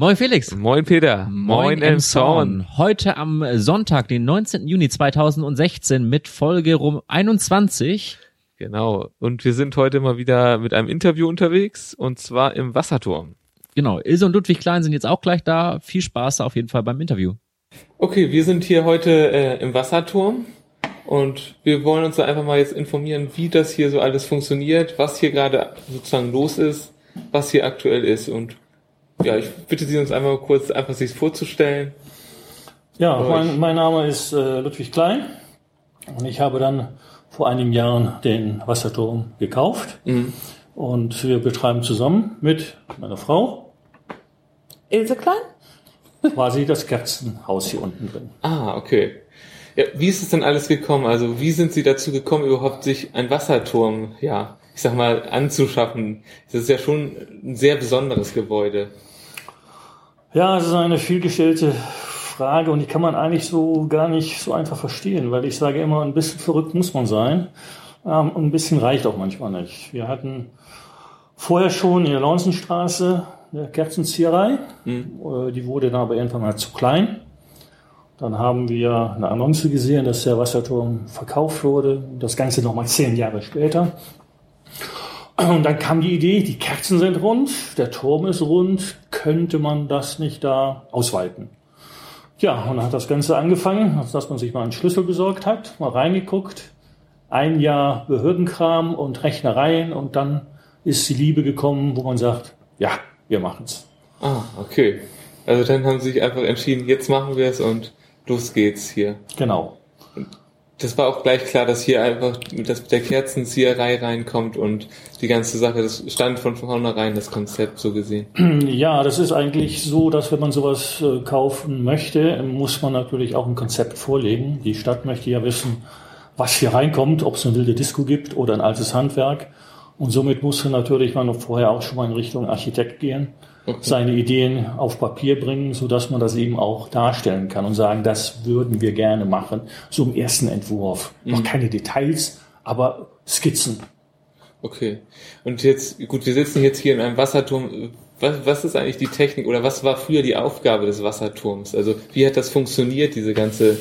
Moin Felix. Moin Peter. Moin, Moin Emson. Heute am Sonntag, den 19. Juni 2016 mit Folge rum 21. Genau. Und wir sind heute mal wieder mit einem Interview unterwegs und zwar im Wasserturm. Genau. Ilse und Ludwig Klein sind jetzt auch gleich da. Viel Spaß auf jeden Fall beim Interview. Okay, wir sind hier heute äh, im Wasserturm und wir wollen uns da einfach mal jetzt informieren, wie das hier so alles funktioniert, was hier gerade sozusagen los ist, was hier aktuell ist und ja, ich bitte Sie uns einmal kurz einfach sich vorzustellen. Ja, mein, mein, Name ist äh, Ludwig Klein und ich habe dann vor einigen Jahren den Wasserturm gekauft mhm. und wir betreiben zusammen mit meiner Frau Ilse Klein quasi das Kerzenhaus hier unten drin. Ah, okay. Ja, wie ist es denn alles gekommen? Also wie sind Sie dazu gekommen, überhaupt sich ein Wasserturm, ja, ich sag mal, anzuschaffen? Das ist ja schon ein sehr besonderes Gebäude. Ja, es ist eine vielgestellte Frage und die kann man eigentlich so gar nicht so einfach verstehen, weil ich sage immer, ein bisschen verrückt muss man sein ähm, und ein bisschen reicht auch manchmal nicht. Wir hatten vorher schon in der Launzenstraße eine Kerzenzieherei, mhm. Äh, die wurde dann aber irgendwann mal zu klein. Dann haben wir eine Annonce gesehen, dass der Wasserturm verkauft wurde. Das Ganze nochmal zehn Jahre später. Und dann kam die Idee, die Kerzen sind rund, der Turm ist rund, könnte man das nicht da ausweiten? Ja, und dann hat das Ganze angefangen, dass man sich mal einen Schlüssel besorgt hat, mal reingeguckt, ein Jahr Behördenkram und Rechnereien und dann ist die Liebe gekommen, wo man sagt, ja, wir machen's. Ah, okay. Also dann haben sie sich einfach entschieden, jetzt machen wir es und los geht's hier. Genau das war auch gleich klar, dass hier einfach mit der Kerzenzieherei reinkommt und die ganze Sache, das stand von vornherein das Konzept so gesehen. Ja, das ist eigentlich so, dass wenn man sowas äh, kaufen möchte, muss man natürlich auch ein Konzept vorlegen. Die Stadt möchte ja wissen, was hier reinkommt, ob es eine wilde Disco gibt oder ein altes Handwerk. Und somit musste natürlich man vorher auch schon mal in Richtung Architekt gehen okay. seine Ideen auf Papier bringen, so dass man das eben auch darstellen kann und sagen, das würden wir gerne machen. So im ersten Entwurf. Mhm. Noch keine Details, aber Skizzen. Okay. Und jetzt, gut, wir sitzen jetzt hier in einem Wasserturm. Was, was ist eigentlich die Technik oder was war früher die Aufgabe des Wasserturms? Also wie hat das funktioniert, diese ganze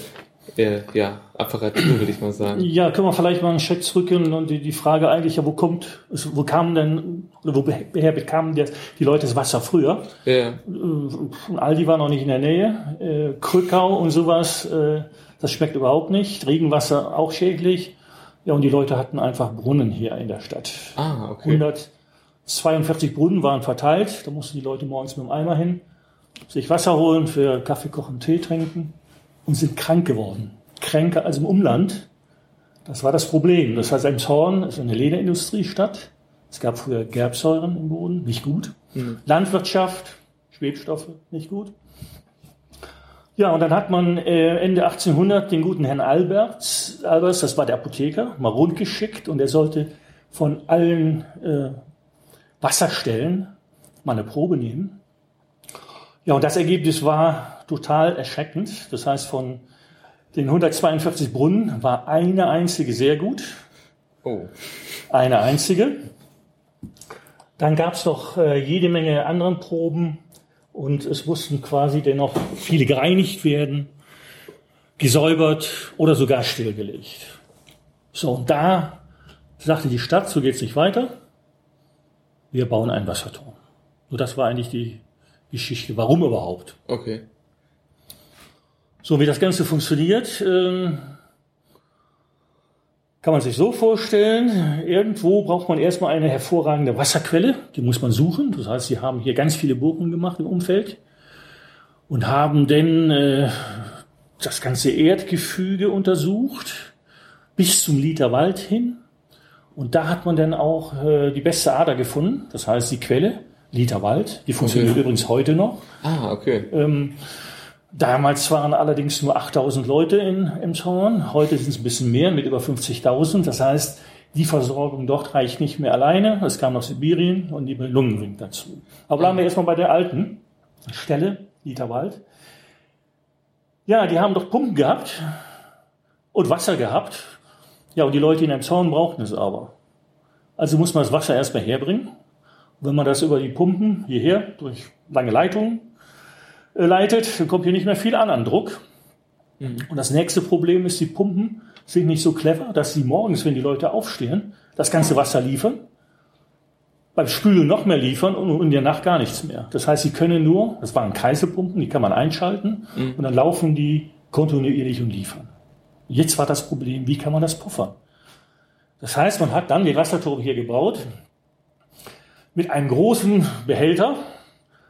äh, ja, Apparatur, würde ich mal sagen. Ja, können wir vielleicht mal einen Schritt zurückgehen und die, die Frage eigentlich, ja, wo kommt, wo kamen denn, oder woher bekamen die, die Leute das Wasser früher? Ja. Äh, Aldi war noch nicht in der Nähe, äh, Krückau und sowas, äh, das schmeckt überhaupt nicht, Regenwasser auch schädlich. Ja, und die Leute hatten einfach Brunnen hier in der Stadt. Ah, okay. 142 Brunnen waren verteilt, da mussten die Leute morgens mit dem Eimer hin, sich Wasser holen, für Kaffee kochen, Tee trinken und sind krank geworden. Kränker als im Umland. Das war das Problem. Das heißt, Emshorn ist eine Lederindustriestadt. Es gab früher Gerbsäuren im Boden, nicht gut. Mhm. Landwirtschaft, Schwebstoffe, nicht gut. Ja, und dann hat man äh, Ende 1800 den guten Herrn Alberts, Alberts, das war der Apotheker, mal rundgeschickt und er sollte von allen äh, Wasserstellen mal eine Probe nehmen. Ja, und das Ergebnis war total erschreckend. Das heißt, von den 142 Brunnen war eine einzige sehr gut. Oh. Eine einzige. Dann gab es noch äh, jede Menge anderen Proben und es mussten quasi dennoch viele gereinigt werden, gesäubert oder sogar stillgelegt. So, und da sagte die Stadt, so geht's nicht weiter. Wir bauen einen Wasserturm. So, das war eigentlich die Geschichte. Warum überhaupt? Okay. So wie das Ganze funktioniert, ähm, kann man sich so vorstellen, irgendwo braucht man erstmal eine hervorragende Wasserquelle, die muss man suchen. Das heißt, sie haben hier ganz viele Burgen gemacht im Umfeld und haben dann äh, das ganze Erdgefüge untersucht bis zum Liter Wald hin. Und da hat man dann auch äh, die beste Ader gefunden, das heißt die Quelle, Liter Wald, die funktioniert okay. übrigens heute noch. Ah, okay. Ähm, Damals waren allerdings nur 8000 Leute in Emshorn. Heute sind es ein bisschen mehr, mit über 50.000. Das heißt, die Versorgung dort reicht nicht mehr alleine. Es kam aus Sibirien und die Lungenwind dazu. Aber bleiben wir erstmal bei der alten Stelle, Literwald. Ja, die haben doch Pumpen gehabt und Wasser gehabt. Ja, und die Leute in Emshorn brauchten es aber. Also muss man das Wasser erstmal herbringen. Wenn man das über die Pumpen hierher durch lange Leitungen äh, leitet, dann kommt hier nicht mehr viel an an Druck. Und das nächste Problem ist, die Pumpen sind nicht so clever, dass sie morgens, wenn die Leute aufstehen, das ganze Wasser liefern, beim Spülen noch mehr liefern und in der Nacht gar nichts mehr. Das heißt, sie können nur, das waren Kreiselpumpen, die kann man einschalten und dann laufen die kontinuierlich und liefern. Jetzt war das Problem, wie kann man das puffern? Das heißt, man hat dann den Wasserturm hier gebaut mit einem großen Behälter,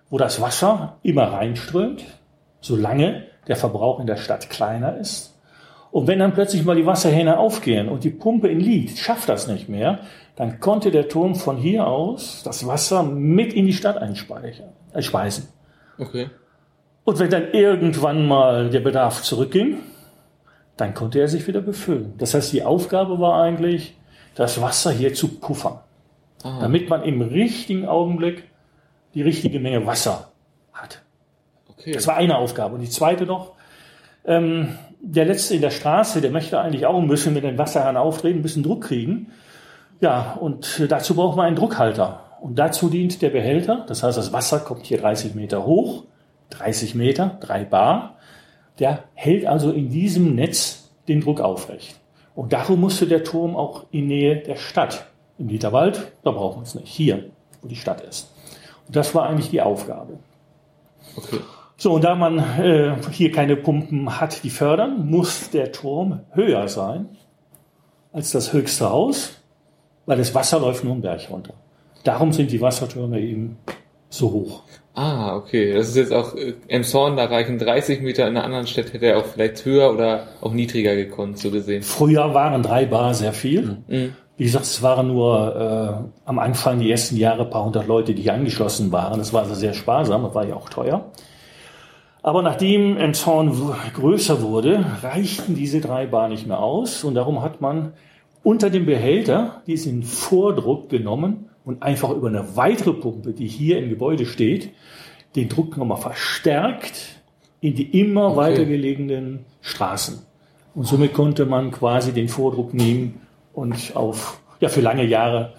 wo das Wasser immer reinströmt, solange der Verbrauch in der Stadt kleiner ist. Und wenn dann plötzlich mal die Wasserhähne aufgehen und die Pumpe in Lied schafft das nicht mehr, dann konnte der Turm von hier aus das Wasser mit in die Stadt einspeichern, äh, speisen. Okay. Und wenn dann irgendwann mal der Bedarf zurückging, dann konnte er sich wieder befüllen. Das heißt, die Aufgabe war eigentlich, das Wasser hier zu puffern, Ah, damit man im richtigen Augenblick die richtige Menge Wasser hat. okay. Das war eine Aufgabe. Und die zweite noch, ähm, der Letzte in der Straße, der möchte eigentlich auch ein bisschen mit den Wasserhahn aufdrehen, ein bisschen Druck kriegen. Ja, und dazu braucht man einen Druckhalter. Und dazu dient der Behälter. Das heißt, das Wasser kommt hier 30 Meter hoch, 30 Meter, 3 Bar. Der hält also in diesem Netz den Druck aufrecht. Und darum musste der Turm auch in Nähe der Stadt. Im Literwald, da brauchen wir es nicht. Hier, wo die Stadt ist. Und das war eigentlich die Aufgabe. okay. So, und da man äh, hier keine Pumpen hat, die fördern, muss der Turm höher sein als das höchste Haus, weil das Wasser läuft nur einen Berg runter. Darum sind die Wassertürme eben so hoch. Ah, okay. Das ist jetzt auch äh, Emshorn, da reichen 30 Meter, in einer anderen Stadt hätte er auch vielleicht höher oder auch niedriger gekonnt, so gesehen. Früher waren drei Bar sehr viel. Mhm. Wie gesagt, es waren nur äh, am Anfang die ersten Jahre ein paar hundert Leute, die hier angeschlossen waren. Das war also sehr sparsam, das war ja auch teuer. Aber nachdem Emshorn w- größer wurde, reichten diese drei Bar nicht mehr aus und darum hat man unter dem Behälter diesen Vordruck genommen und einfach über eine weitere Pumpe, die hier im Gebäude steht, den Druck nochmal verstärkt in die immer Okay. weiter gelegenen Straßen. Und somit konnte man quasi den Vordruck nehmen und auf, ja, für lange Jahre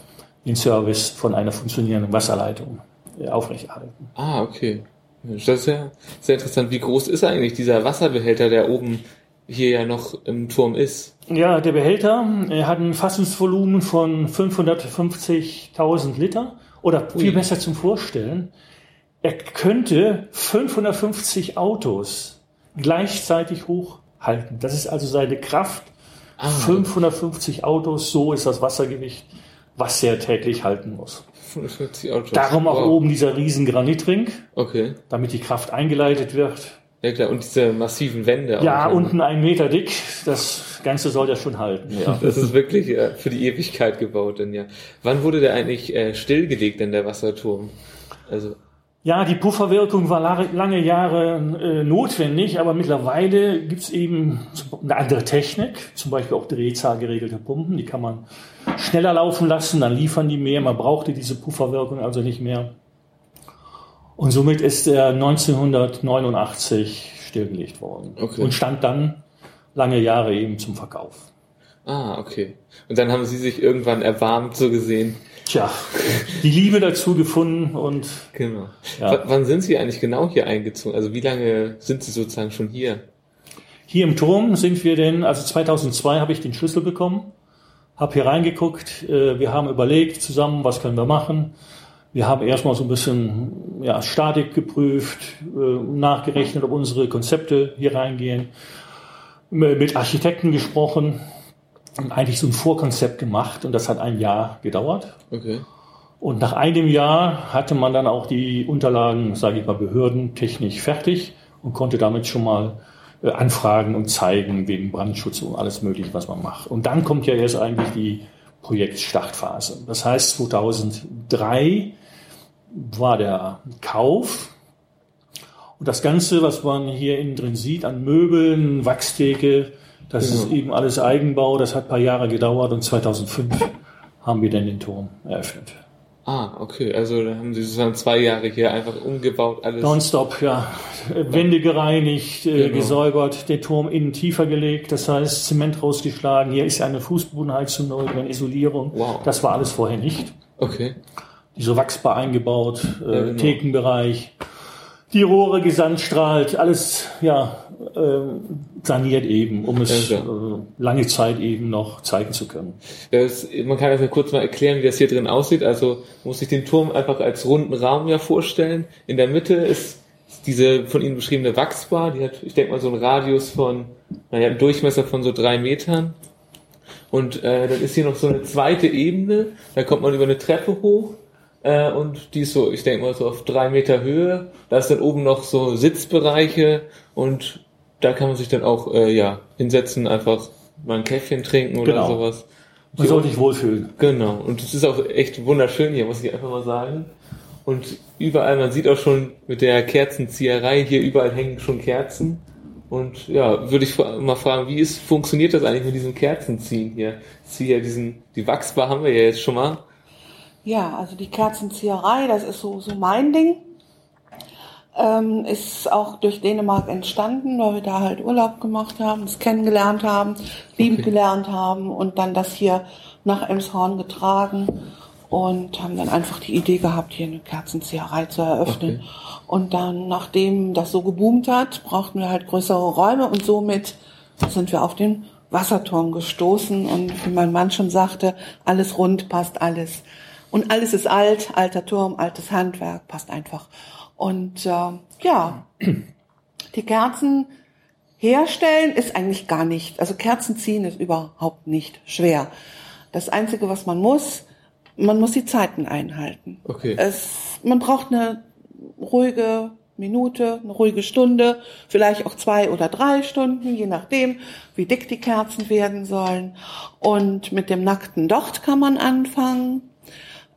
den Service von einer funktionierenden Wasserleitung äh, aufrechterhalten. Ah, okay. Das ist ja sehr interessant. Wie groß ist eigentlich dieser Wasserbehälter, der oben hier ja noch im Turm ist? Ja, der Behälter er hat ein Fassungsvolumen von 550.000 Liter oder viel Ui. besser zum Vorstellen. Er könnte 550 Autos gleichzeitig hochhalten. Das ist also seine Kraft. Ah. 550 Autos, so ist das Wassergewicht, was er täglich halten muss. 45 Autos. Darum auch Wow. oben dieser riesen Granitring, Okay. damit die Kraft eingeleitet wird. Ja klar, und diese massiven Wände. Ja, auch, unten ein Meter dick. Das Ganze soll das schon halten. Ja. Das ist wirklich äh, für die Ewigkeit gebaut, denn ja. Wann wurde der eigentlich äh, stillgelegt, denn der Wasserturm? Also, Ja, die Pufferwirkung war la- lange Jahre äh, notwendig, aber mittlerweile gibt's eben eine andere Technik, zum Beispiel auch drehzahlgeregelte Pumpen, die kann man schneller laufen lassen, dann liefern die mehr, man brauchte diese Pufferwirkung also nicht mehr. Und somit ist er 1989 stillgelegt worden Okay. und stand dann lange Jahre eben zum Verkauf. ah, okay. Und dann haben sie sich irgendwann erbarmt, so gesehen. Tja, die Liebe dazu gefunden und Genau. Ja. Wann sind sie eigentlich genau hier eingezogen? Also wie lange sind sie sozusagen schon hier? Hier im Turm sind wir denn, also 2002 habe ich den Schlüssel bekommen, habe hier reingeguckt, äh, wir haben überlegt zusammen, was können wir machen. Wir haben erstmal so ein bisschen ja, Statik geprüft, äh, nachgerechnet, ob unsere Konzepte hier reingehen, mit Architekten gesprochen eigentlich so ein Vorkonzept gemacht und das hat ein Jahr gedauert. Okay. Und nach einem Jahr hatte man dann auch die Unterlagen, sage ich mal, behördentechnisch fertig und konnte damit schon mal äh, anfragen und zeigen wegen Brandschutz und alles Mögliche, was man macht. Und dann kommt ja erst eigentlich die Projektstartphase. Das heißt, 2003 war der Kauf und das Ganze, was man hier innen drin sieht, an Möbeln, Wachstheke, das ist eben alles Eigenbau, das hat ein paar Jahre gedauert und 2005 haben wir dann den Turm eröffnet. Ah, okay. Also da haben sie sozusagen zwei Jahre hier einfach umgebaut, alles. Nonstop, ja. Wände gereinigt, äh, Genau. gesäubert, den Turm innen tiefer gelegt, das heißt Zement rausgeschlagen. Hier ist eine Fußbodenheizung neu, eine Isolierung. Wow. Das war alles vorher nicht. Okay. Diese Wachsbar eingebaut, äh, Ja, genau. Thekenbereich. die Rohre gesandstrahlt, alles ja saniert eben, um es Ja, äh, lange Zeit eben noch zeigen zu können. Das, man kann das ja kurz mal erklären, wie das hier drin aussieht. Also muss sich den Turm einfach als runden Raum ja vorstellen. In der Mitte ist diese von Ihnen beschriebene Wachsbar, die hat, ich denke mal, so einen Radius von, naja, einen Durchmesser von so drei Metern. Und äh, dann ist hier noch so eine zweite Ebene, da kommt man über eine Treppe hoch äh, und die ist so, ich denke mal, so auf drei Meter Höhe. Da ist dann oben noch so Sitzbereiche und da kann man sich dann auch äh, ja hinsetzen, einfach mal ein Käffchen trinken oder Genau. sowas. Man soll sich wohlfühlen. Genau, und es ist auch echt wunderschön hier, muss ich einfach mal sagen. Und überall, man sieht auch schon mit der Kerzenzieherei, hier überall hängen schon Kerzen. Und ja, würde ich mal fragen, wie ist, funktioniert das eigentlich mit diesem Kerzenziehen hier? Ich ziehe ja diesen, die Wachsbar haben wir ja jetzt schon mal. Ja, also die Kerzenzieherei, das ist so, so mein Ding. Ähm, ist auch durch Dänemark entstanden, weil wir da halt Urlaub gemacht haben, es kennengelernt haben, lieben Okay. gelernt haben und dann das hier nach Emshorn getragen und haben dann einfach die Idee gehabt, hier eine Kerzenzieherei zu eröffnen. Okay. Und dann, nachdem das so geboomt hat, brauchten wir halt größere Räume und somit sind wir auf den Wasserturm gestoßen und wie mein Mann schon sagte, alles rund, passt alles. Und alles ist alt, alter Turm, altes Handwerk, passt einfach. Und äh, ja, die Kerzen herstellen ist eigentlich gar nicht, also Kerzen ziehen ist überhaupt nicht schwer. Das Einzige, was man muss, man muss die Zeiten einhalten. Okay. Es, man braucht eine ruhige Minute, eine ruhige Stunde, vielleicht auch zwei oder drei Stunden, je nachdem, wie dick die Kerzen werden sollen. Und mit dem nackten Docht kann man anfangen.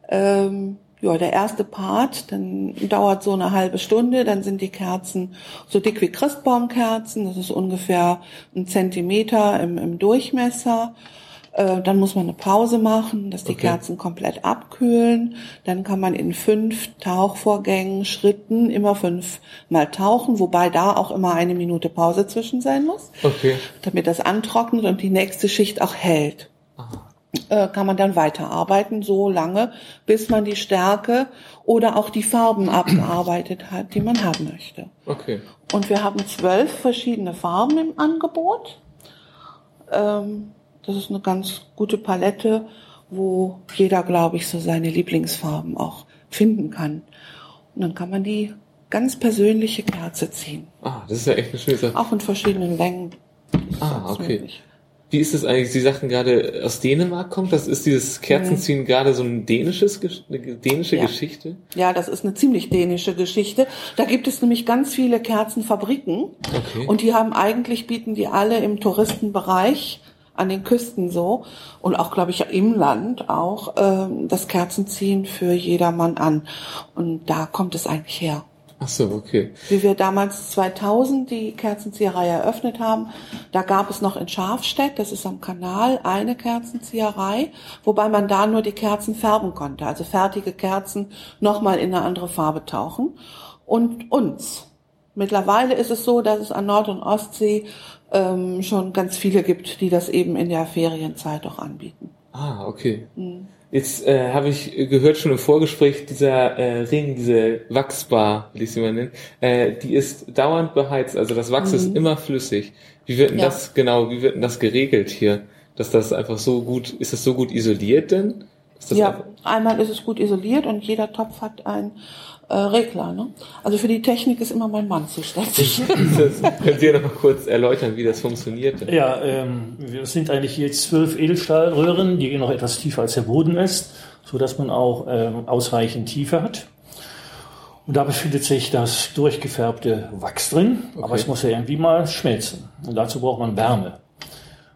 Ähm, ja, der erste Part, dann dauert so eine halbe Stunde, dann sind die Kerzen so dick wie Christbaumkerzen, das ist ungefähr ein Zentimeter im, im Durchmesser. Äh, dann muss man eine Pause machen, dass die Okay. Kerzen komplett abkühlen. Dann kann man in fünf Tauchvorgängen, Schritten immer fünfmal tauchen, wobei da auch immer eine Minute Pause zwischen sein muss, Okay. damit das antrocknet und die nächste Schicht auch hält äh, kann man dann weiterarbeiten, so lange, bis man die Stärke oder auch die Farben abgearbeitet hat, die man haben möchte. Okay. Und wir haben zwölf verschiedene Farben im Angebot. Ähm, das ist eine ganz gute Palette, wo jeder, glaube ich, so seine Lieblingsfarben auch finden kann. Und dann kann man die ganz persönliche Kerze ziehen. Ah, das ist ja echt eine schöne Sache. Auch in verschiedenen Längen. Ah, okay. möglich. Wie ist es eigentlich, Sie sagten gerade, aus Dänemark kommt? Das ist dieses Kerzenziehen gerade so ein dänisches, eine dänische Ja. Geschichte? Ja, das ist eine ziemlich dänische Geschichte. Da gibt es nämlich ganz viele Kerzenfabriken. Okay. Und die haben eigentlich, bieten die alle im Touristenbereich an den Küsten so und auch, glaube ich, im Land auch ähm, das Kerzenziehen für jedermann an. Und da kommt es eigentlich her. Ach so, okay. Wie wir damals 2000 die Kerzenzieherei eröffnet haben, da gab es noch in Schafstedt, das ist am Kanal, eine Kerzenzieherei, wobei man da nur die Kerzen färben konnte, also fertige Kerzen nochmal in eine andere Farbe tauchen. Und uns. Mittlerweile ist es so, dass es an Nord- und Ostsee ähm, schon ganz viele gibt, die das eben in der Ferienzeit auch anbieten. Ah, okay. Mhm. Jetzt äh, habe ich gehört schon im Vorgespräch, dieser äh, Ring, diese Wachsbar, will ich sie mal nennen, äh, die ist dauernd beheizt, also das Wachs ist immer flüssig. Wie wird denn Mhm. Ja. das genau, wie wird denn das geregelt hier? Dass das einfach so gut, ist das so gut isoliert denn? Ja, einfach, einmal ist es gut isoliert und jeder Topf hat einen äh, Regler. Ne? Also für die Technik ist immer mein Mann zuständig. können Sie ja noch mal kurz erläutern, wie das funktioniert? denn? Ja, ähm, wir sind eigentlich hier zwölf Edelstahlröhren, die gehen noch etwas tiefer als der Boden ist, so dass man auch ähm, ausreichend Tiefe hat. Und da befindet sich das durchgefärbte Wachs drin, aber Okay. es muss ja irgendwie mal schmelzen. Und dazu braucht man Wärme.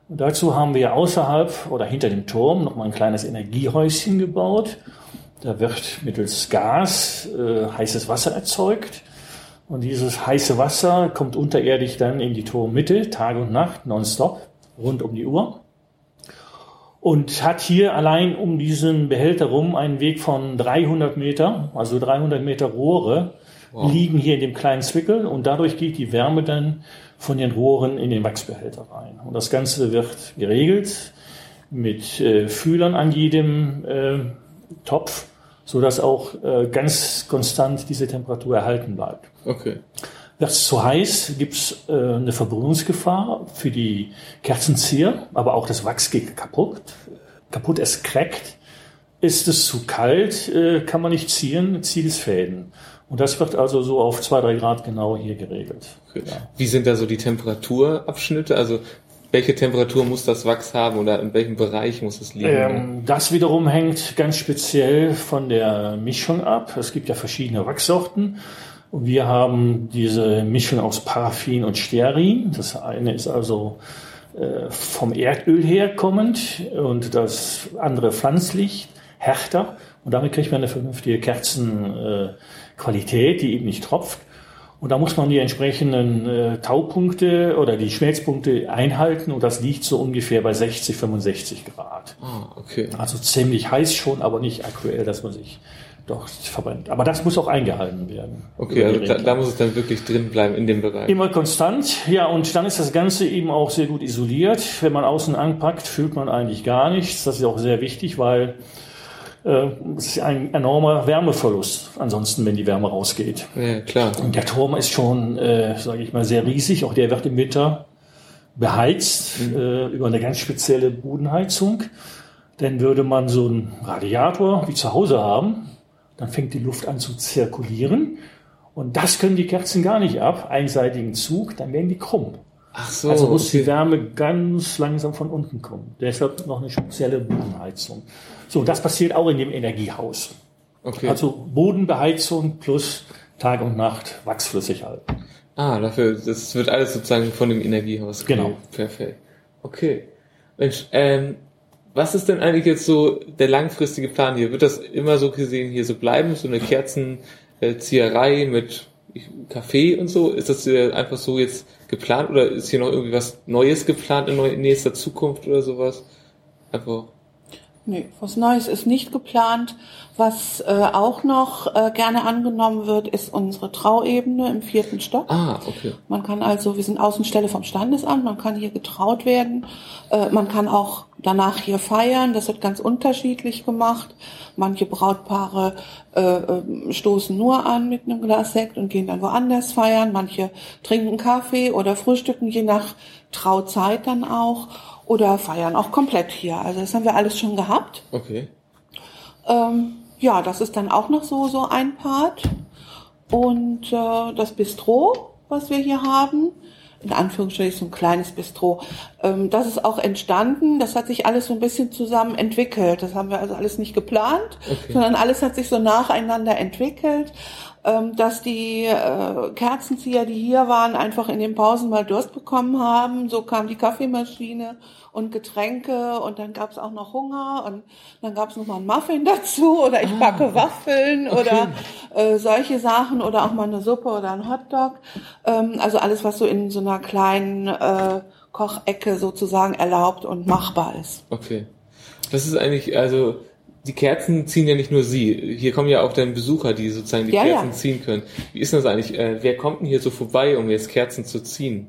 Und dazu haben wir außerhalb oder hinter dem Turm noch mal ein kleines Energiehäuschen gebaut. Da wird mittels Gas äh, heißes Wasser erzeugt. Und dieses heiße Wasser kommt unterirdisch dann in die Turmmitte, Tag und Nacht, nonstop, rund um die Uhr. Und hat hier allein um diesen Behälter rum einen Weg von 300 Meter, also 300 Meter Rohre, Wow. liegen hier in dem kleinen Zwickel und dadurch geht die Wärme dann von den Rohren in den Wachsbehälter rein. Und das Ganze wird geregelt mit äh, Fühlern an jedem äh, Topf, so dass auch äh, ganz konstant diese Temperatur erhalten bleibt. Okay. Wird es zu heiß, gibt es äh, eine Verbrennungsgefahr für die Kerzenzieher, aber auch das Wachs geht kaputt. Kaputt, es crackt. Ist es zu kalt, äh, kann man nicht ziehen, zieht es Fäden. Und das wird also so auf zwei, drei Grad genau hier geregelt. okay. Wie sind da so die Temperaturabschnitte? Also welche Temperatur muss das Wachs haben oder in welchem Bereich muss es liegen? Ähm, das wiederum hängt ganz speziell von der Mischung ab. Es gibt ja verschiedene Wachssorten. Wir haben diese Mischung aus Paraffin und Stearin. Das eine ist also äh, vom Erdöl herkommend und das andere pflanzlich, härter. Und damit kriegt man eine vernünftige Kerzenqualität, die eben nicht tropft. Und da muss man die entsprechenden äh, Taupunkte oder die Schmelzpunkte einhalten und das liegt so ungefähr bei 60, 65 Grad. ah, okay. Also ziemlich heiß schon, aber nicht aktuell, dass man sich doch verbrennt. Aber das muss auch eingehalten werden. Okay, also da, da muss es dann wirklich drin bleiben in dem Bereich. Immer konstant, ja, und dann ist das Ganze eben auch sehr gut isoliert. Wenn man außen anpackt, fühlt man eigentlich gar nichts. Das ist auch sehr wichtig, weil es ist ein enormer Wärmeverlust ansonsten, wenn die Wärme rausgeht. Ja, klar. Und der Turm ist schon, äh, sage ich mal, sehr riesig. Auch der wird im Winter beheizt äh, über eine ganz spezielle Bodenheizung. Denn würde man so einen Radiator wie zu Hause haben, dann fängt die Luft an zu zirkulieren. Und das können die Kerzen gar nicht ab. Einseitigen Zug, dann werden die krumm. Ach so. Also muss die okay. Wärme ganz langsam von unten kommen. Deshalb noch eine spezielle Bodenheizung. So, das passiert auch in dem Energiehaus. okay. Also Bodenbeheizung plus Tag und Nacht wachsflüssig halten. Ah, dafür, das wird alles sozusagen von dem Energiehaus. Genau. Perfekt. Okay. Mensch, ähm, was ist denn eigentlich jetzt so der langfristige Plan hier? Wird das immer so gesehen hier so bleiben? So eine Kerzenzieherei mit Kaffee und so? Ist das äh, einfach so jetzt geplant oder ist hier noch irgendwie was Neues geplant in nächster Zukunft oder sowas? Einfach. Nee, was Neues ist nicht geplant. Was äh, auch noch äh, gerne angenommen wird, ist unsere Trauebene im vierten Stock. Ah, okay. Man kann also, wir sind Außenstelle vom Standesamt, man kann hier getraut werden. Äh, man kann auch danach hier feiern. Das wird ganz unterschiedlich gemacht. Manche Brautpaare äh, äh, stoßen nur an mit einem Glas Sekt und gehen dann woanders feiern. Manche trinken Kaffee oder frühstücken, je nach Trauzeit dann auch. Oder feiern auch komplett hier. Also das haben wir alles schon gehabt. Okay. Ähm, ja, das ist dann auch noch so, so ein Part. Und äh, das Bistro, was wir hier haben, in Anführungsstrichen so ein kleines Bistro, ähm, das ist auch entstanden. Das hat sich alles so ein bisschen zusammen entwickelt. Das haben wir also alles nicht geplant, Okay. sondern alles hat sich so nacheinander entwickelt. Ähm, dass die äh, Kerzenzieher, die hier waren, einfach in den Pausen mal Durst bekommen haben. So kam die Kaffeemaschine und Getränke und dann gab's auch noch Hunger und dann gab's noch mal einen Muffin dazu oder ich backe Waffeln oder äh, solche Sachen oder auch mal eine Suppe oder ein Hotdog. Ähm, also alles, was so in so einer kleinen äh, Kochecke sozusagen erlaubt und machbar ist. Okay. Das ist eigentlich, also die Kerzen ziehen ja nicht nur Sie. Hier kommen ja auch dann Besucher, die sozusagen die Ja, Kerzen ja. ziehen können. Wie ist denn das eigentlich? Äh, wer kommt denn hier so vorbei, um jetzt Kerzen zu ziehen?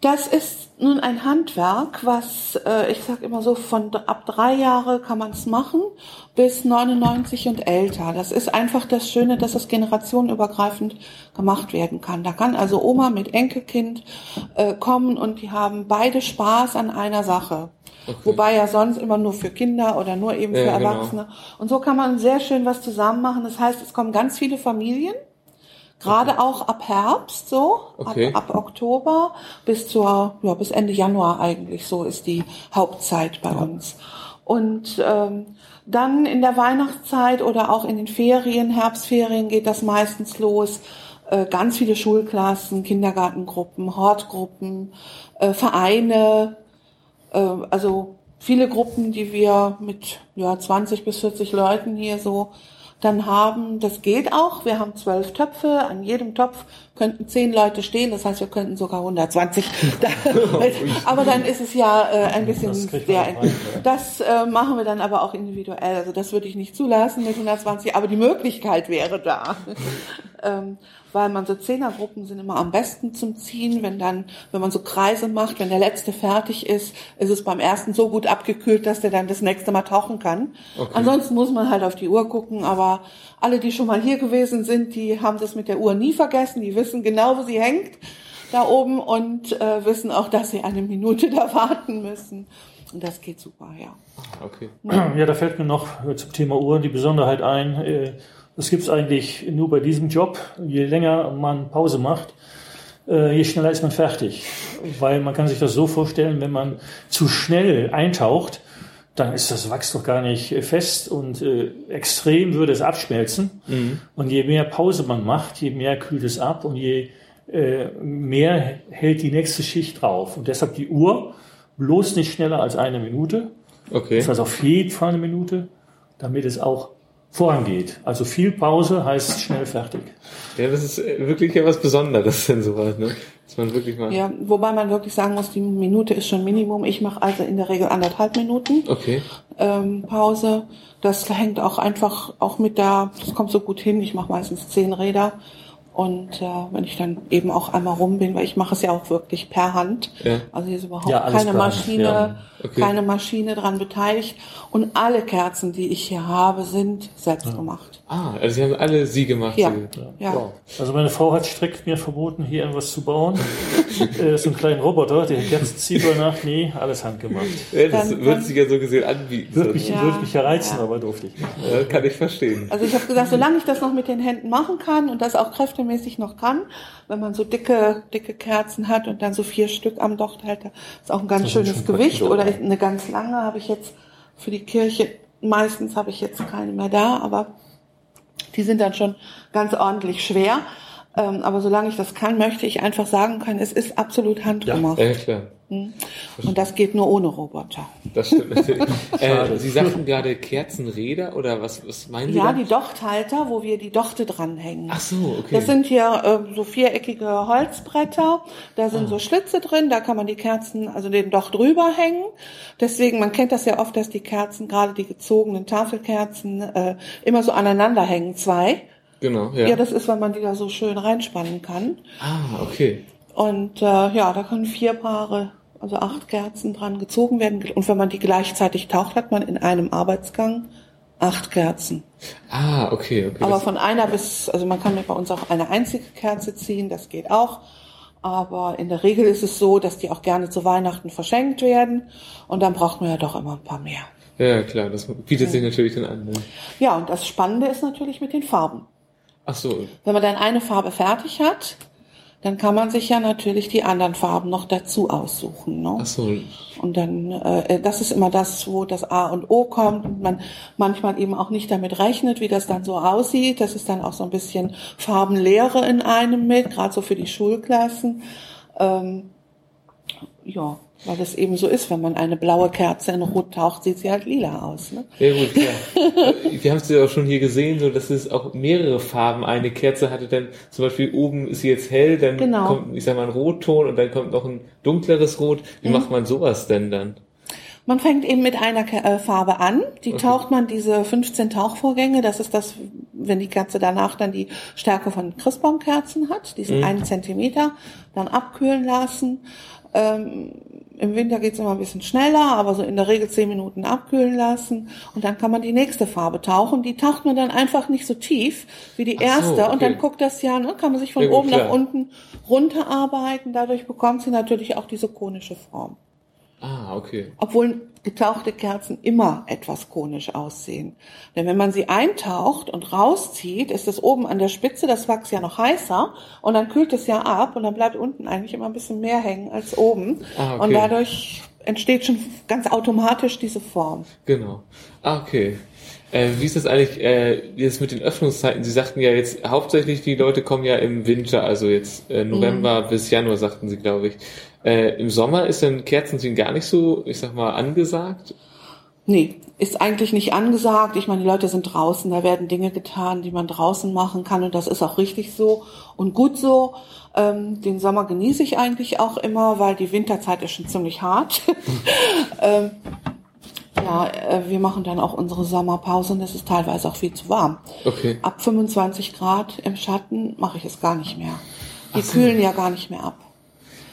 Das ist nun ein Handwerk, was äh, ich sag immer so von ab drei Jahre kann man es machen bis 99 und älter. Das ist einfach das Schöne, dass es generationenübergreifend gemacht werden kann. Da kann also Oma mit Enkelkind äh, kommen und die haben beide Spaß an einer Sache. Wobei ja sonst immer nur für Kinder oder nur eben für Ja, genau. Erwachsene. Und so kann man sehr schön was zusammen machen. Das heißt, es kommen ganz viele Familien. Gerade auch ab Herbst so, Okay. ab, ab Oktober bis zur, ja, bis Ende Januar eigentlich, so ist die Hauptzeit bei uns. Und ähm, dann in der Weihnachtszeit oder auch in den Ferien, Herbstferien geht das meistens los. Äh, ganz viele Schulklassen, Kindergartengruppen, Hortgruppen, äh, Vereine, äh, also viele Gruppen, die wir mit ja, 20 bis 40 Leuten hier so dann haben. Das geht auch. Wir haben zwölf Töpfe. An jedem Topf könnten zehn Leute stehen, das heißt, wir könnten sogar 120. aber dann ist es ja äh, ein bisschen Das sehr. rein, ja. Das äh, machen wir dann aber auch individuell. Also das würde ich nicht zulassen mit 120, aber die Möglichkeit wäre da. ähm, weil man so Zehnergruppen sind immer am besten zum Ziehen, wenn dann, wenn man so Kreise macht, wenn der letzte fertig ist, ist es beim ersten so gut abgekühlt, dass der dann das nächste Mal tauchen kann. Okay. Ansonsten muss man halt auf die Uhr gucken, aber alle, die schon mal hier gewesen sind, die haben das mit der Uhr nie vergessen, die wissen genau, wo sie hängt da oben und äh, wissen auch, dass sie eine Minute da warten müssen. Und das geht super, ja. Okay. Ja, da fällt mir noch äh, zum Thema Uhren die Besonderheit ein. äh, Das gibt's eigentlich nur bei diesem Job. Je länger man Pause macht, äh, je schneller ist man fertig. Weil man kann sich das so vorstellen, wenn man zu schnell eintaucht, dann ist das Wachs doch gar nicht äh, fest und äh, extrem würde es abschmelzen. Und je mehr Pause man macht, je mehr kühlt es ab und je äh, mehr hält die nächste Schicht drauf. Und deshalb die Uhr bloß nicht schneller als eine Minute. Okay. Das heißt auf jeden Fall eine Minute, damit es auch vorangeht. Also viel Pause heißt schnell fertig. Ja, das ist äh, wirklich ja was Besonderes denn sowas, ne? Dass man wirklich mal. Ja, wobei man wirklich sagen muss, die Minute ist schon Minimum. Ich mache also in der Regel anderthalb Minuten Okay. ähm, Pause. Das hängt auch einfach auch mit der, das kommt so gut hin. Ich mache meistens zehn Räder. Und äh, wenn ich dann eben auch einmal rum bin, weil ich mache es ja auch wirklich per Hand. Ja. Also hier ist überhaupt Ja, keine Hand, Maschine, ja. Okay. keine Maschine dran beteiligt. Und alle Kerzen, die ich hier habe, sind selbst gemacht. Ah, also sie haben alle sie gemacht. Ja. Sie- Ja. Wow. Also meine Frau hat strikt mir verboten, hier irgendwas zu bauen. äh, so einen kleinen Roboter, der Kerzen zieht über Nacht. Nee, alles handgemacht. Ja, das Dann- wird sich ja so gesehen anbieten. Würde mich, Ja. würde mich ja reizen, Ja. aber durfte ich nicht. Ja, kann ich verstehen. Also ich habe gesagt, solange ich das noch mit den Händen machen kann und das auch kräftemäßig noch kann, wenn man so dicke, dicke Kerzen hat und dann so vier Stück am Docht hält, ist auch ein ganz Das schönes Gewicht. Oder? Eine ganz lange habe ich jetzt für die Kirche, meistens habe ich jetzt keine mehr da, aber die sind dann schon ganz ordentlich schwer. Ähm, aber solange ich das kann, möchte ich einfach sagen können, es ist absolut handgemacht. Ja, klar. Und das geht nur ohne Roboter. Das stimmt natürlich. äh, Sie sagten gerade Kerzenräder oder was, was meinen Sie Ja, da? die Dochthalter, wo wir die Dochte dranhängen. Ach so, okay. Das sind hier äh, so viereckige Holzbretter, da sind so Schlitze drin, da kann man die Kerzen, also den Docht drüber hängen. Deswegen, man kennt das ja oft, dass die Kerzen, gerade die gezogenen Tafelkerzen, äh, immer so aneinander hängen, zwei. Genau, ja. Ja. das ist, wenn man die da so schön reinspannen kann. ah, okay. Und äh, ja, da können vier Paare, also acht Kerzen dran gezogen werden. Und wenn man die gleichzeitig taucht, hat man in einem Arbeitsgang acht Kerzen. Ah, okay, okay. Aber von einer bis, also man kann mit bei uns auch eine einzige Kerze ziehen, das geht auch. Aber in der Regel ist es so, dass die auch gerne zu Weihnachten verschenkt werden. Und dann braucht man ja doch immer ein paar mehr. ja, klar, das bietet sich natürlich dann an. Ne? Ja, und das Spannende ist natürlich mit den Farben. Ach so, Wenn man dann eine Farbe fertig hat, dann kann man sich ja natürlich die anderen Farben noch dazu aussuchen. Ne? ach so. Und dann, äh, das ist immer das, wo das A und O kommt und man manchmal eben auch nicht damit rechnet, wie das dann so aussieht. Das ist dann auch so ein bisschen Farbenlehre in einem mit, gerade so für die Schulklassen. Ähm, ja, weil das eben so ist, wenn man eine blaue Kerze in Rot taucht, sieht sie halt lila aus. Ne? Ja gut. Äh, Wir haben es ja auch schon hier gesehen, so dass es auch mehrere Farben. Eine Kerze hatte dann zum Beispiel oben ist sie jetzt hell, dann Genau. kommt, ich sag mal, ein Rotton und dann kommt noch ein dunkleres Rot. Wie Mhm. macht man sowas denn dann? Man fängt eben mit einer äh, Farbe an. Die taucht man diese 15 Tauchvorgänge. Das ist das, wenn die Kerze danach dann die Stärke von Christbaumkerzen hat, diesen einen Zentimeter, dann abkühlen lassen. Ähm, Im Winter geht's immer ein bisschen schneller, aber so in der Regel 10 Minuten abkühlen lassen. Und dann kann man die nächste Farbe tauchen. Die taucht man dann einfach nicht so tief wie die Ach so, erste. Und okay. dann guckt das ja, ne, kann man sich von Ja, oben klar. nach unten runterarbeiten. Dadurch bekommt sie natürlich auch diese konische Form. Ah, okay. Obwohl getauchte Kerzen immer etwas konisch aussehen. Denn wenn man sie eintaucht und rauszieht, ist es oben an der Spitze das Wachs ja noch heißer und dann kühlt es ja ab und dann bleibt unten eigentlich immer ein bisschen mehr hängen als oben. Ah, okay. Und dadurch entsteht schon ganz automatisch diese Form. Genau. Ah, okay. Äh, wie ist das eigentlich äh, jetzt mit den Öffnungszeiten? Sie sagten ja jetzt hauptsächlich, die Leute kommen ja im Winter, also jetzt äh, November Mhm. bis Januar, sagten Sie, glaube ich. Äh, Im Sommer ist dann Kerzenziehen gar nicht so, ich sag mal, angesagt? Nee, ist eigentlich nicht angesagt. Ich meine, die Leute sind draußen, da werden Dinge getan, die man draußen machen kann und das ist auch richtig so und gut so. Ähm, den Sommer genieße ich eigentlich auch immer, weil die Winterzeit ist schon ziemlich hart. ähm, ja, äh, wir machen dann auch unsere Sommerpause und es ist teilweise auch viel zu warm. Okay. Ab 25 Grad im Schatten mache ich es gar nicht mehr. Die so. kühlen ja gar nicht mehr ab.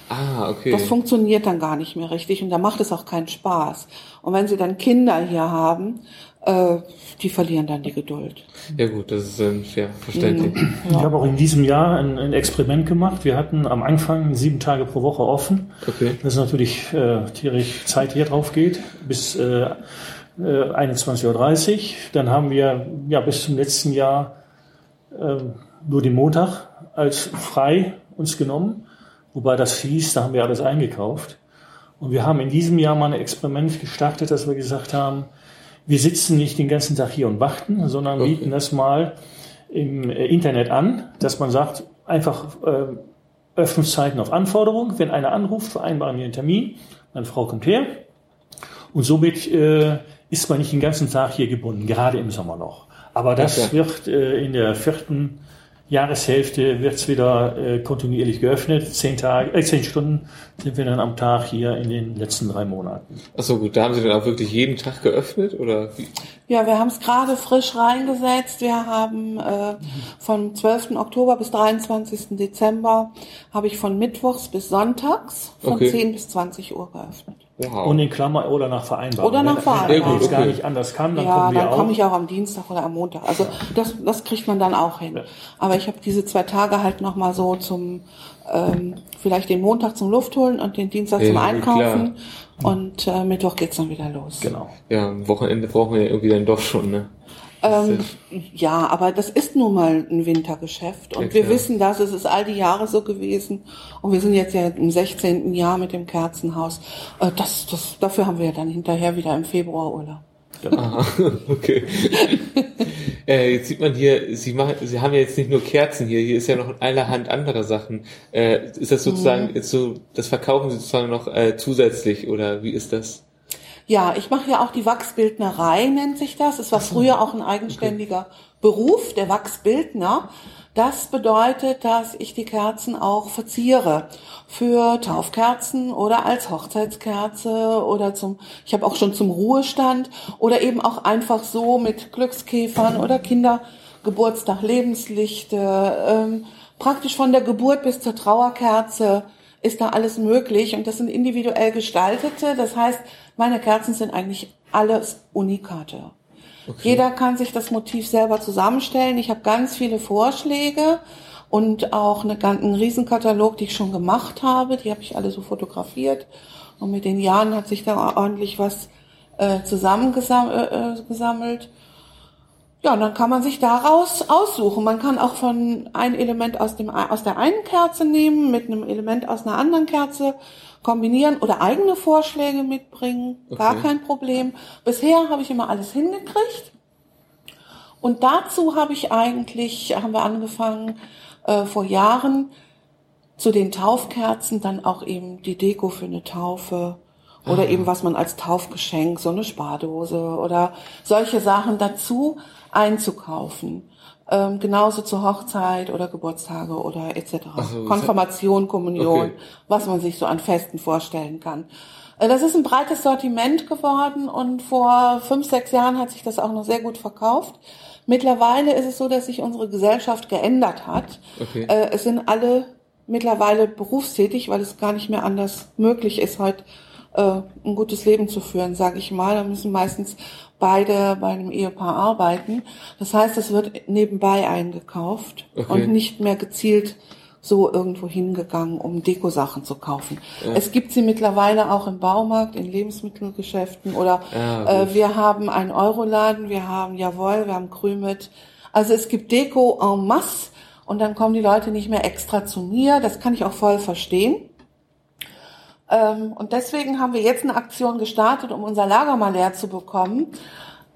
Ah, okay. Das funktioniert dann gar nicht mehr richtig und da macht es auch keinen Spaß. Und wenn sie dann Kinder hier haben, äh, die verlieren dann die Geduld. Ja gut, das ist ähm, ja, verständlich. Ich habe auch in diesem Jahr ein, ein Experiment gemacht. Wir hatten am Anfang sieben Tage pro Woche offen. Okay. Das ist natürlich äh, tierisch Zeit hier drauf geht, bis äh, äh, 21.30 Uhr. Dann haben wir ja bis zum letzten Jahr äh, nur den Montag als frei uns genommen. Wobei das hieß, da haben wir alles eingekauft. Und wir haben in diesem Jahr mal ein Experiment gestartet, dass wir gesagt haben, wir sitzen nicht den ganzen Tag hier und warten, sondern Okay. bieten das mal im äh, Internet an, dass man sagt, einfach äh, Öffnungszeiten auf Anforderung. Wenn einer anruft, vereinbaren wir einen Termin, meine Frau kommt her. Und somit äh, ist man nicht den ganzen Tag hier gebunden, gerade im Sommer noch. Aber das klar. wird äh, in der vierten Jahreshälfte wird's wieder äh, kontinuierlich geöffnet. Zehn Tage, äh, zehn Stunden sind wir dann am Tag hier in den letzten drei Monaten. Ach so gut, da haben Sie dann auch wirklich jeden Tag geöffnet oder wie? Ja, wir haben es gerade frisch reingesetzt. Wir haben äh, vom 12. Oktober bis 23. Dezember habe ich von Mittwochs bis Sonntags von Okay. 10 bis 20 Uhr geöffnet. Wow. Und in Klammer oder nach Vereinbarung. Oder nach Vereinbarung. Wenn Ja, gar nicht anders kann, dann ja, kommen wir dann auch. komme ich auch am Dienstag oder am Montag. Also das, das kriegt man dann auch hin. Aber ich habe diese zwei Tage halt noch mal so zum ähm, vielleicht den Montag zum Luftholen und den Dienstag Ja, zum Einkaufen und äh, Mittwoch geht's dann wieder los. Genau. Ja, am Wochenende brauchen wir ja irgendwie dann doch schon, ne? Ähm, ja, aber das ist nun mal ein Wintergeschäft und Ja, wir wissen das, es ist all die Jahre so gewesen und wir sind jetzt ja im 16. Jahr mit dem Kerzenhaus. Äh, das, das, dafür haben wir ja dann hinterher wieder im Februar Urlaub. Aha, okay. äh, jetzt sieht man hier, Sie machen, Sie haben ja jetzt nicht nur Kerzen hier, hier ist ja noch allerhand andere Sachen. Äh, ist das sozusagen jetzt so, das verkaufen Sie sozusagen noch äh, zusätzlich oder wie ist das? Ja, ich mache ja auch die Wachsbildnerei, nennt sich das. Es war früher auch ein eigenständiger Beruf, der Wachsbildner. Das bedeutet, dass ich die Kerzen auch verziere für Taufkerzen oder als Hochzeitskerze oder zum, ich habe auch schon zum Ruhestand oder eben auch einfach so mit Glückskäfern oder Kindergeburtstag, Lebenslichte, ähm, praktisch von der Geburt bis zur Trauerkerze ist da alles möglich und das sind individuell gestaltete. Das heißt, meine Kerzen sind eigentlich alles Unikate. Jeder kann sich das Motiv selber zusammenstellen. Ich habe ganz viele Vorschläge und auch eine, einen Riesenkatalog, die ich schon gemacht habe. Die habe ich alle so fotografiert. Und mit den Jahren hat sich da ordentlich was äh, zusammengesammelt. Äh, gesammelt. Ja, und dann kann man sich daraus aussuchen. Man kann auch von ein Element aus dem aus der einen Kerze nehmen, mit einem Element aus einer anderen Kerze kombinieren oder eigene Vorschläge mitbringen. Gar Okay. kein Problem. Bisher habe ich immer alles hingekriegt. Und dazu habe ich eigentlich, haben wir angefangen äh, vor Jahren zu den Taufkerzen dann auch eben die Deko für eine Taufe oder eben was man als Taufgeschenk, so eine Spardose oder solche Sachen dazu einzukaufen. Ähm, genauso zur Hochzeit oder Geburtstage oder etc. So, Konfirmation, Kommunion, Okay. was man sich so an Festen vorstellen kann. Äh, Das ist ein breites Sortiment geworden und vor fünf, sechs Jahren hat sich das auch noch sehr gut verkauft. Mittlerweile ist es so, dass sich unsere Gesellschaft geändert hat. Okay. Äh, Es sind alle mittlerweile berufstätig, weil es gar nicht mehr anders möglich ist, heute ein gutes Leben zu führen, sage ich mal. Da müssen meistens beide bei einem Ehepaar arbeiten. Das heißt, es wird nebenbei eingekauft Okay. und nicht mehr gezielt so irgendwo hingegangen, um Dekosachen zu kaufen. Es gibt sie mittlerweile auch im Baumarkt, in Lebensmittelgeschäften oder Ah, äh, wir haben einen Euroladen, wir haben Jawohl, wir haben Krümit. Also es gibt Deko en masse und dann kommen die Leute nicht mehr extra zu mir. Das kann ich auch voll verstehen. Ähm, und deswegen haben wir jetzt eine Aktion gestartet, um unser Lager mal leer zu bekommen.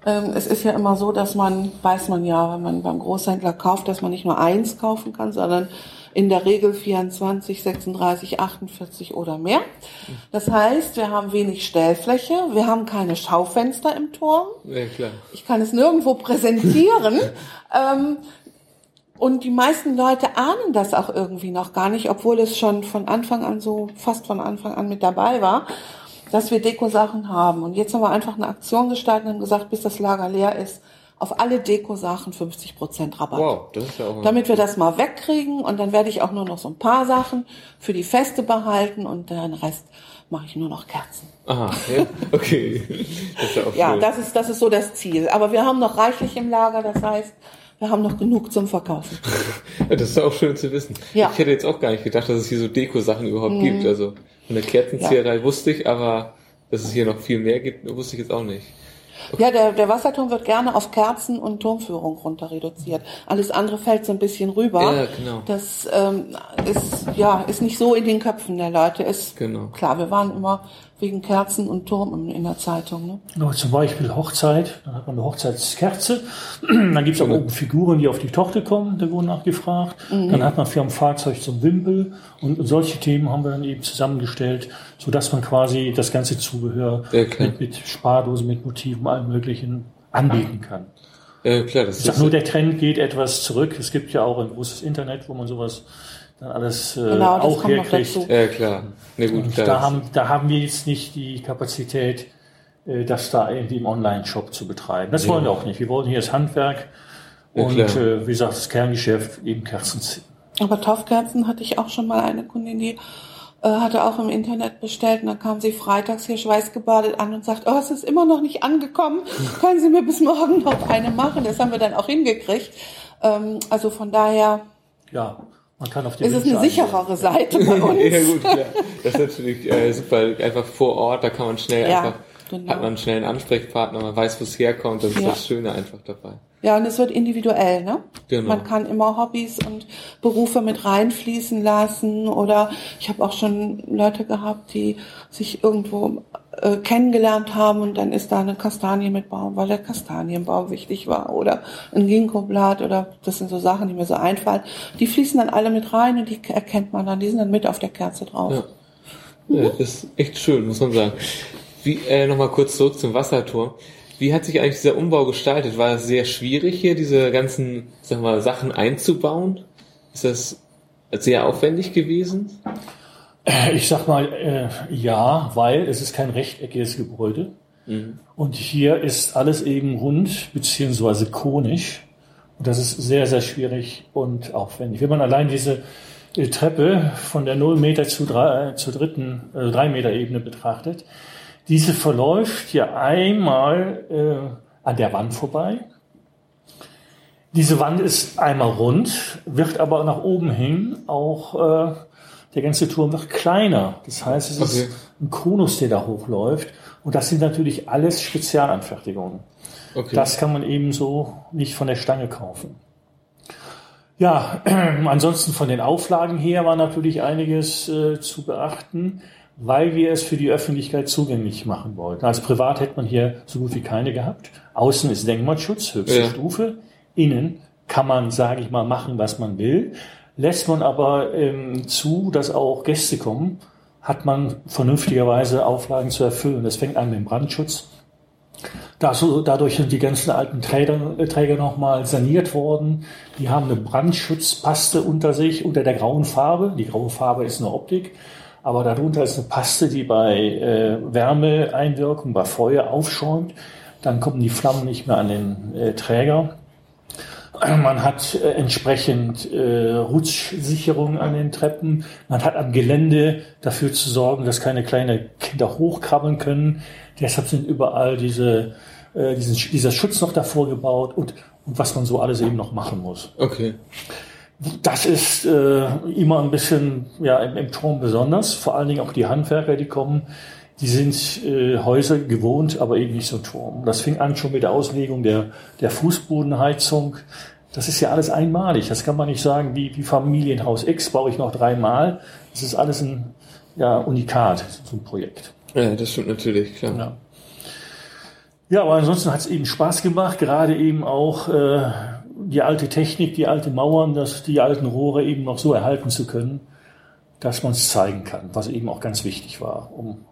Ähm, es ist ja immer so, dass man, weiß man ja, wenn man beim Großhändler kauft, dass man nicht nur eins kaufen kann, sondern in der Regel 24, 36, 48 oder mehr. Das heißt, wir haben wenig Stellfläche, wir haben keine Schaufenster im Turm. Ja, klar. Ich kann es nirgendwo präsentieren. ähm, und die meisten Leute ahnen das auch irgendwie noch gar nicht, obwohl es schon von Anfang an so, fast von Anfang an mit dabei war, dass wir Dekosachen haben. Und jetzt haben wir einfach eine Aktion gestartet und haben gesagt, bis das Lager leer ist, auf alle Deko-Sachen 50% Rabatt. Wow, das ist ja auch Damit wir das mal wegkriegen und dann werde ich auch nur noch so ein paar Sachen für die Feste behalten und den Rest mache ich nur noch Kerzen. Aha, ja, okay. Das ist ja auch Ja, schön. das ist, das ist so das Ziel. Aber wir haben noch reichlich im Lager, das heißt, wir haben noch genug zum Verkaufen. Ja, das ist auch schön zu wissen. Ja. Mhm. Ich hätte jetzt auch gar nicht gedacht, dass es hier so Deko-Sachen überhaupt gibt. Also von der Kerzenzieherei wusste ich, aber dass es hier noch viel mehr gibt, wusste ich jetzt auch nicht. Ja, der, der Wasserturm wird gerne auf Kerzen und Turmführung runter reduziert. Alles andere fällt so ein bisschen rüber. Ja, genau. Das ähm, ist ja ist nicht so in den Köpfen der Leute. Ist Genau. klar, wir waren immer wegen Kerzen und Turm in, der Zeitung. Ne? Noch zum Beispiel Hochzeit, dann hat man eine Hochzeitskerze, dann gibt's auch oben Figuren, die auf die Tochter kommen, da wurden nachgefragt. Mhm. Dann hat man für ein Fahrzeug zum Wimpel und solche Themen haben wir dann eben zusammengestellt, so dass man quasi das ganze Zubehör Ja, mit, mit Spardose, mit Motiven, allem möglichen anbieten kann. Ja, klar, das Ich sag ist nur, der Trend geht etwas zurück. Es gibt ja auch ein großes Internet, wo man sowas dann alles äh, Genau, das auch kommt noch herkriegt. dazu. ja klar. Na gut, klar. da haben, da haben wir jetzt nicht die Kapazität, äh, das da irgendwie im Online-Shop zu betreiben. Das wollen wir auch nicht. Wir wollen hier das Handwerk Ja, und äh, wie gesagt, das Kerngeschäft eben Kerzen ziehen. Aber Taufkerzen hatte ich auch schon mal eine Kundin, die äh, hatte auch im Internet bestellt und dann kam sie freitags hier schweißgebadet an und sagt, oh, es ist immer noch nicht angekommen. Können Sie mir bis morgen noch eine machen? Das haben wir dann auch hingekriegt. Ähm, also von daher Ja, man kann auf die ist es eine Wünsche eingehen. sicherere Seite bei uns. ja gut, klar. Das ist natürlich äh, super. Einfach vor Ort, da kann man schnell Ja, einfach, genau. hat man schnell einen Ansprechpartner, man weiß, wo es herkommt, das ist Ja. das Schöne einfach dabei. Ja, und es wird individuell, ne? Genau. Man kann immer Hobbys und Berufe mit reinfließen lassen oder ich habe auch schon Leute gehabt, die sich irgendwo äh, kennengelernt haben und dann ist da eine Kastanie mit Baum, weil der Kastanienbaum wichtig war oder ein Ginkgoblatt oder das sind so Sachen, die mir so einfallen. Die fließen dann alle mit rein und die erkennt man dann, die sind dann mit auf der Kerze drauf. Ja. Ja, das ist echt schön, muss man sagen. Wie, äh, nochmal kurz zurück zum Wasserturm. Wie hat sich eigentlich dieser Umbau gestaltet? War es sehr schwierig hier, diese ganzen, sag mal, Sachen einzubauen? Ist das sehr aufwendig gewesen? Ich sag mal, äh, ja, weil es ist kein rechteckiges Gebäude. Und hier ist alles eben rund beziehungsweise konisch. Und das ist sehr, sehr schwierig und aufwendig. Wenn man allein diese äh, Treppe von der 0 Meter zu drei, zur dritten, äh, 3 Meter Ebene betrachtet, diese verläuft ja einmal äh, an der Wand vorbei. Diese Wand ist einmal rund, wird aber nach oben hin auch, äh, der ganze Turm wird kleiner. Das heißt, es Okay. ist ein Konus, der da hochläuft. Und das sind natürlich alles Spezialanfertigungen. Okay. Das kann man eben so nicht von der Stange kaufen. Ja, ansonsten von den Auflagen her war natürlich einiges äh, zu beachten, weil wir es für die Öffentlichkeit zugänglich machen wollten. Als Privat hätte man hier so gut wie keine gehabt. Außen ist Denkmalschutz, höchste Ja. Stufe. Innen kann man, sage ich mal, machen, was man will. Lässt man aber ähm, zu, dass auch Gäste kommen, hat man vernünftigerweise Auflagen zu erfüllen. Das fängt an mit dem Brandschutz. Da so, dadurch sind die ganzen alten Träger, äh, Träger nochmal saniert worden. Die haben eine Brandschutzpaste unter sich, unter der grauen Farbe. Die graue Farbe ist eine Optik. Aber darunter ist eine Paste, die bei äh, Wärmeeinwirkung, bei Feuer aufschäumt. Dann kommen die Flammen nicht mehr an den äh, Träger. Man hat äh, entsprechend äh, Rutschsicherung an den Treppen. Man hat am Gelände dafür zu sorgen, dass keine kleinen Kinder hochkrabbeln können. Deshalb sind überall diese, äh, diesen, dieser Schutz noch davor gebaut und, und was man so alles eben noch machen muss. Okay. Das ist äh, immer ein bisschen ja, im, im Turm besonders. Vor allen Dingen auch die Handwerker, die kommen, die sind äh, Häuser gewohnt, aber eben nicht so ein Turm. Das fing an schon mit der Auslegung der, der Fußbodenheizung. Das ist ja alles einmalig. Das kann man nicht sagen, wie, wie Familienhaus X baue ich noch dreimal. Das ist alles ein ja, Unikat, so ein Projekt. Ja, das stimmt natürlich, klar. Ja. Ja, aber ansonsten hat es eben Spaß gemacht, gerade eben auch, äh, die alte Technik, die alte Mauern, das, die alten Rohre eben noch so erhalten zu können, dass man es zeigen kann, was eben auch ganz wichtig war, um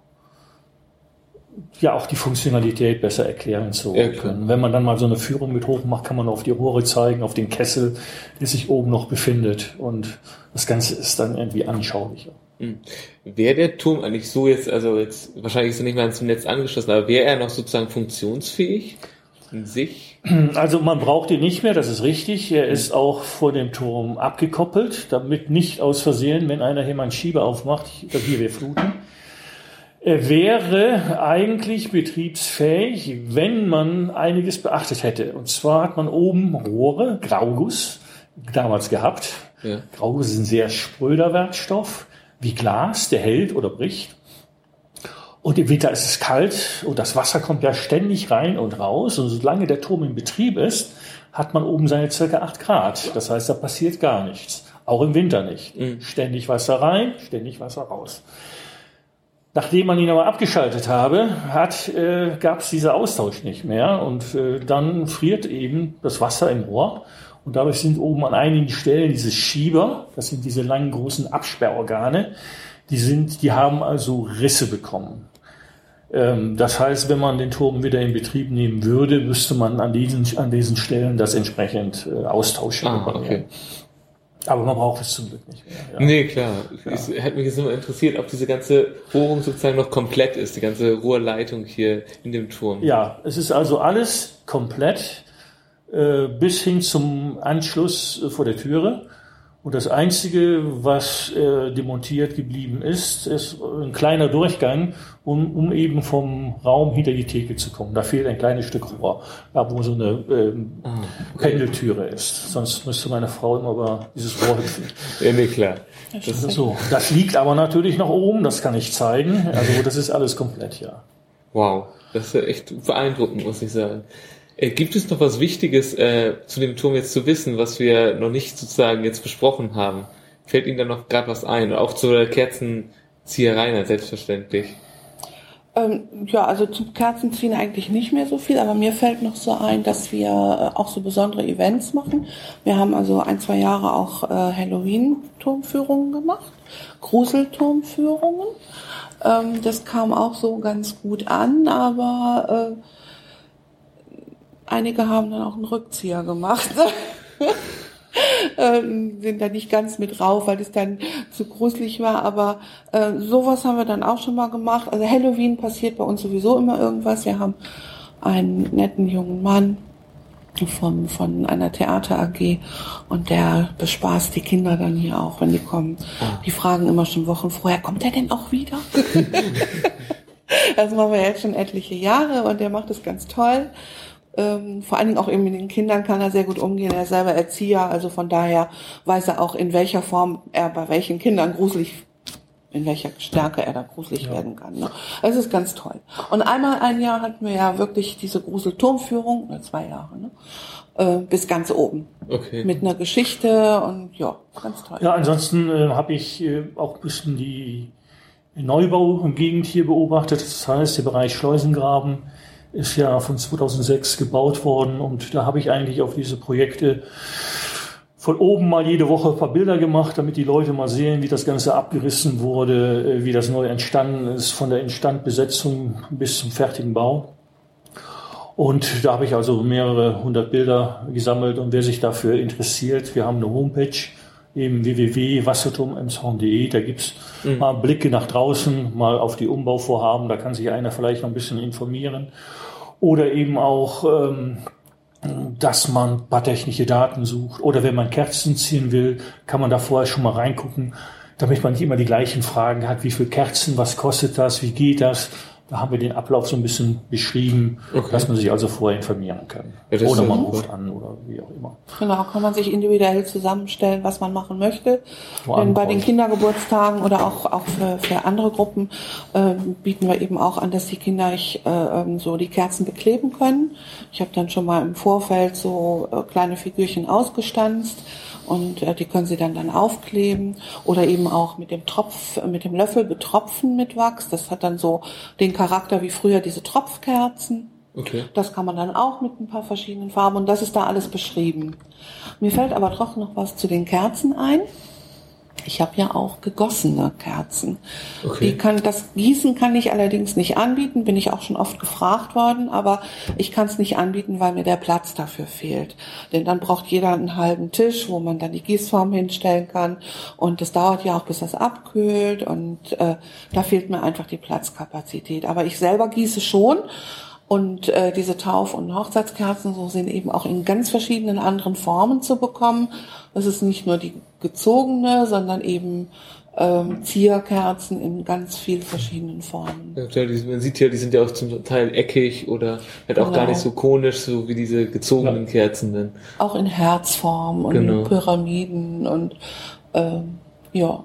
ja auch die Funktionalität besser erklären zu können. Wenn man dann mal so eine Führung mit hoch macht, kann man auf die Rohre zeigen, auf den Kessel, der sich oben noch befindet und das Ganze ist dann irgendwie anschaulicher. Hm. Wäre der Turm eigentlich so jetzt, also jetzt wahrscheinlich ist er nicht mehr zum Netz angeschlossen, aber wäre er noch sozusagen funktionsfähig in sich? Also man braucht ihn nicht mehr, das ist richtig. Er ist auch vor dem Turm abgekoppelt, damit nicht aus Versehen, wenn einer hier mal einen Schieber aufmacht, hier wir fluten. Er wäre eigentlich betriebsfähig, wenn man einiges beachtet hätte. Und zwar hat man oben Rohre, Grauguss, damals gehabt. Ja. Grauguss ist ein sehr spröder Werkstoff wie Glas, der hält oder bricht. Und im Winter ist es kalt und das Wasser kommt ja ständig rein und raus. Und solange der Turm in Betrieb ist, hat man oben seine circa acht Grad. Das heißt, da passiert gar nichts. Auch im Winter nicht. Mhm. Ständig Wasser rein, ständig Wasser raus. Nachdem man ihn aber abgeschaltet habe, hat, äh, gab es dieser Austausch nicht mehr und äh, dann friert eben das Wasser im Rohr und dadurch sind oben an einigen Stellen diese Schieber, das sind diese langen großen Absperrorgane, die sind, die haben also Risse bekommen. Ähm, das heißt, wenn man den Turm wieder in Betrieb nehmen würde, müsste man an diesen, an diesen Stellen das entsprechend äh, austauschen. Ah, okay. Aber man braucht es zum Glück nicht mehr. Ja. Nee, klar. Ja. Es hätte mich jetzt immer interessiert, ob diese ganze Bohrung sozusagen noch komplett ist, die ganze Rohrleitung hier in dem Turm. Ja, es ist also alles komplett. Äh, bis hin zum Anschluss äh, vor der Türe. Und das Einzige, was äh, demontiert geblieben ist, ist ein kleiner Durchgang, um, um eben vom Raum hinter die Theke zu kommen. Da fehlt ein kleines Stück Rohr, da wo so eine ähm, ah. Pendeltüre ist. Sonst müsste meine Frau immer über dieses Rohr hüpfen. Ja, nee, klar. Das, ist so. das liegt aber natürlich noch oben, das kann ich zeigen. Also das ist alles komplett, ja. Wow, das ist echt beeindruckend, muss ich sagen. Äh, gibt es noch was Wichtiges äh, zu dem Turm jetzt zu wissen, was wir noch nicht sozusagen jetzt besprochen haben? Fällt Ihnen da noch gerade was ein? Auch zur Kerzenzieherei selbstverständlich. Ähm, ja, also zum Kerzenziehen eigentlich nicht mehr so viel, aber mir fällt noch so ein, dass wir äh, auch so besondere Events machen. Wir haben also ein, zwei Jahre auch äh, Halloween-Turmführungen gemacht, Gruselturmführungen. Ähm, das kam auch so ganz gut an, aber äh, Einige haben dann auch einen Rückzieher gemacht. ähm, sind da nicht ganz mit drauf, weil es dann zu gruselig war. Aber äh, sowas haben wir dann auch schon mal gemacht. Also Halloween passiert bei uns sowieso immer irgendwas. Wir haben einen netten jungen Mann vom, von einer Theater AG und der bespaßt die Kinder dann hier auch, wenn die kommen. Ah. Die fragen immer schon Wochen vorher, kommt er denn auch wieder? das machen wir jetzt schon etliche Jahre und der macht es ganz toll. Ähm, vor allen Dingen auch eben mit den Kindern kann er sehr gut umgehen. Er ist selber Erzieher, also von daher weiß er auch, in welcher Form er bei welchen Kindern gruselig, in welcher Stärke er da gruselig ja. werden kann. Ne? Es ist ganz toll. Und einmal ein Jahr hatten wir ja wirklich diese Gruselturmführung, oder zwei Jahre, ne? Äh, bis ganz oben. Okay. Mit einer Geschichte und ja, ganz toll. Ja, ansonsten äh, habe ich äh, auch ein bisschen die Neubau-Gegend hier beobachtet. Das heißt, der Bereich Schleusengraben ist ja von 2006 gebaut worden und da habe ich eigentlich auf diese Projekte von oben mal jede Woche ein paar Bilder gemacht, damit die Leute mal sehen, wie das Ganze abgerissen wurde, äh, wie das neu entstanden ist, von der Instandbesetzung bis zum fertigen Bau. Und da habe ich also mehrere hundert Bilder gesammelt und wer sich dafür interessiert, wir haben eine Homepage, eben www.wasserturmemshorn.de, da gibt's mhm. mal Blicke nach draußen, mal auf die Umbauvorhaben, da kann sich einer vielleicht noch ein bisschen informieren. Oder eben auch, ähm, dass man ein paar technische Daten sucht. Oder wenn man Kerzen ziehen will, kann man da vorher schon mal reingucken, damit man nicht immer die gleichen Fragen hat. Wie viel Kerzen, was kostet das, wie geht das? Da haben wir den Ablauf so ein bisschen beschrieben, okay. dass man sich also vorher informieren kann. Ja, oder man ruft an oder wie auch immer. Genau, kann man sich individuell zusammenstellen, was man machen möchte. Denn bei den Kindergeburtstagen oder auch, auch für, für andere Gruppen äh, bieten wir eben auch an, dass die Kinder ich, äh, ähm, so die Kerzen bekleben können. Ich habe dann schon mal im Vorfeld so äh, kleine Figürchen ausgestanzt und äh, die können Sie dann dann aufkleben oder eben auch mit dem Tropf, mit dem Löffel betropfen mit Wachs. Das hat dann so den Charakter wie früher diese Tropfkerzen. Okay. Das kann man dann auch mit ein paar verschiedenen Farben und das ist da alles beschrieben. Mir fällt aber doch noch was zu den Kerzen ein. Ich habe ja auch gegossene Kerzen. Okay. Die kann, das Gießen kann ich allerdings nicht anbieten, bin ich auch schon oft gefragt worden, aber ich kann es nicht anbieten, weil mir der Platz dafür fehlt. Denn dann braucht jeder einen halben Tisch, wo man dann die Gießform hinstellen kann. Und das dauert ja auch, bis das abkühlt. Und äh, da fehlt mir einfach die Platzkapazität. Aber ich selber gieße schon. Und äh, diese Tauf- und Hochzeitskerzen so sind eben auch in ganz verschiedenen anderen Formen zu bekommen. Es ist nicht nur die gezogene, sondern eben ähm, Zierkerzen in ganz vielen verschiedenen Formen. Ja, Man sieht ja, die sind ja auch zum Teil eckig oder halt auch Genau. gar nicht so konisch, so wie diese gezogenen Ja. Kerzen dann. Auch in Herzform und Genau. Pyramiden und ähm, ja,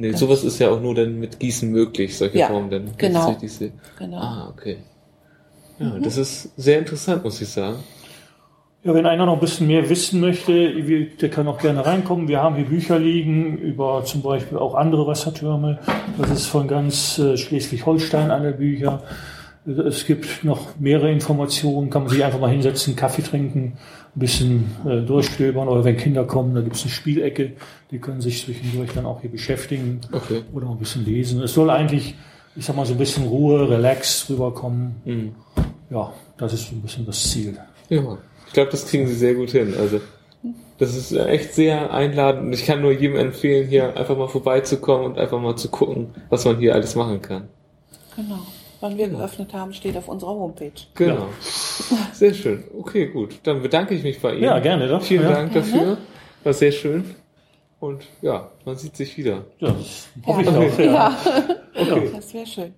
Nee, sowas ist ja auch nur dann mit Gießen möglich, solche Ja, Formen dann. genau. sehe. genau. Ah, okay. Ja, das ist sehr interessant, muss ich sagen. Ja, wenn einer noch ein bisschen mehr wissen möchte, der kann auch gerne reinkommen. Wir haben hier Bücher liegen über zum Beispiel auch andere Wassertürme. Das ist von ganz äh, Schleswig-Holstein alle Bücher. Es gibt noch mehrere Informationen, kann man sich einfach mal hinsetzen, Kaffee trinken, ein bisschen äh, durchstöbern oder wenn Kinder kommen, da gibt es eine Spielecke, die können sich zwischendurch dann auch hier beschäftigen Okay. oder ein bisschen lesen. Es soll eigentlich, ich sag mal, so ein bisschen Ruhe, Relax rüberkommen. Mhm. Ja, das ist so ein bisschen das Ziel. Ja, ich glaube, das kriegen sie sehr gut hin. Also, das ist echt sehr einladend und ich kann nur jedem empfehlen, hier einfach mal vorbeizukommen und einfach mal zu gucken, was man hier alles machen kann. genau. Wann wir geöffnet haben, steht auf unserer Homepage. Genau. Sehr schön. Okay, gut. Dann bedanke ich mich bei Ihnen. Ja, gerne doch. Vielen Ja. Dank dafür. War sehr schön. Und ja, man sieht sich wieder. Ja, hoffe ich Ja. auch. Ja. Ja, Okay. das wäre schön.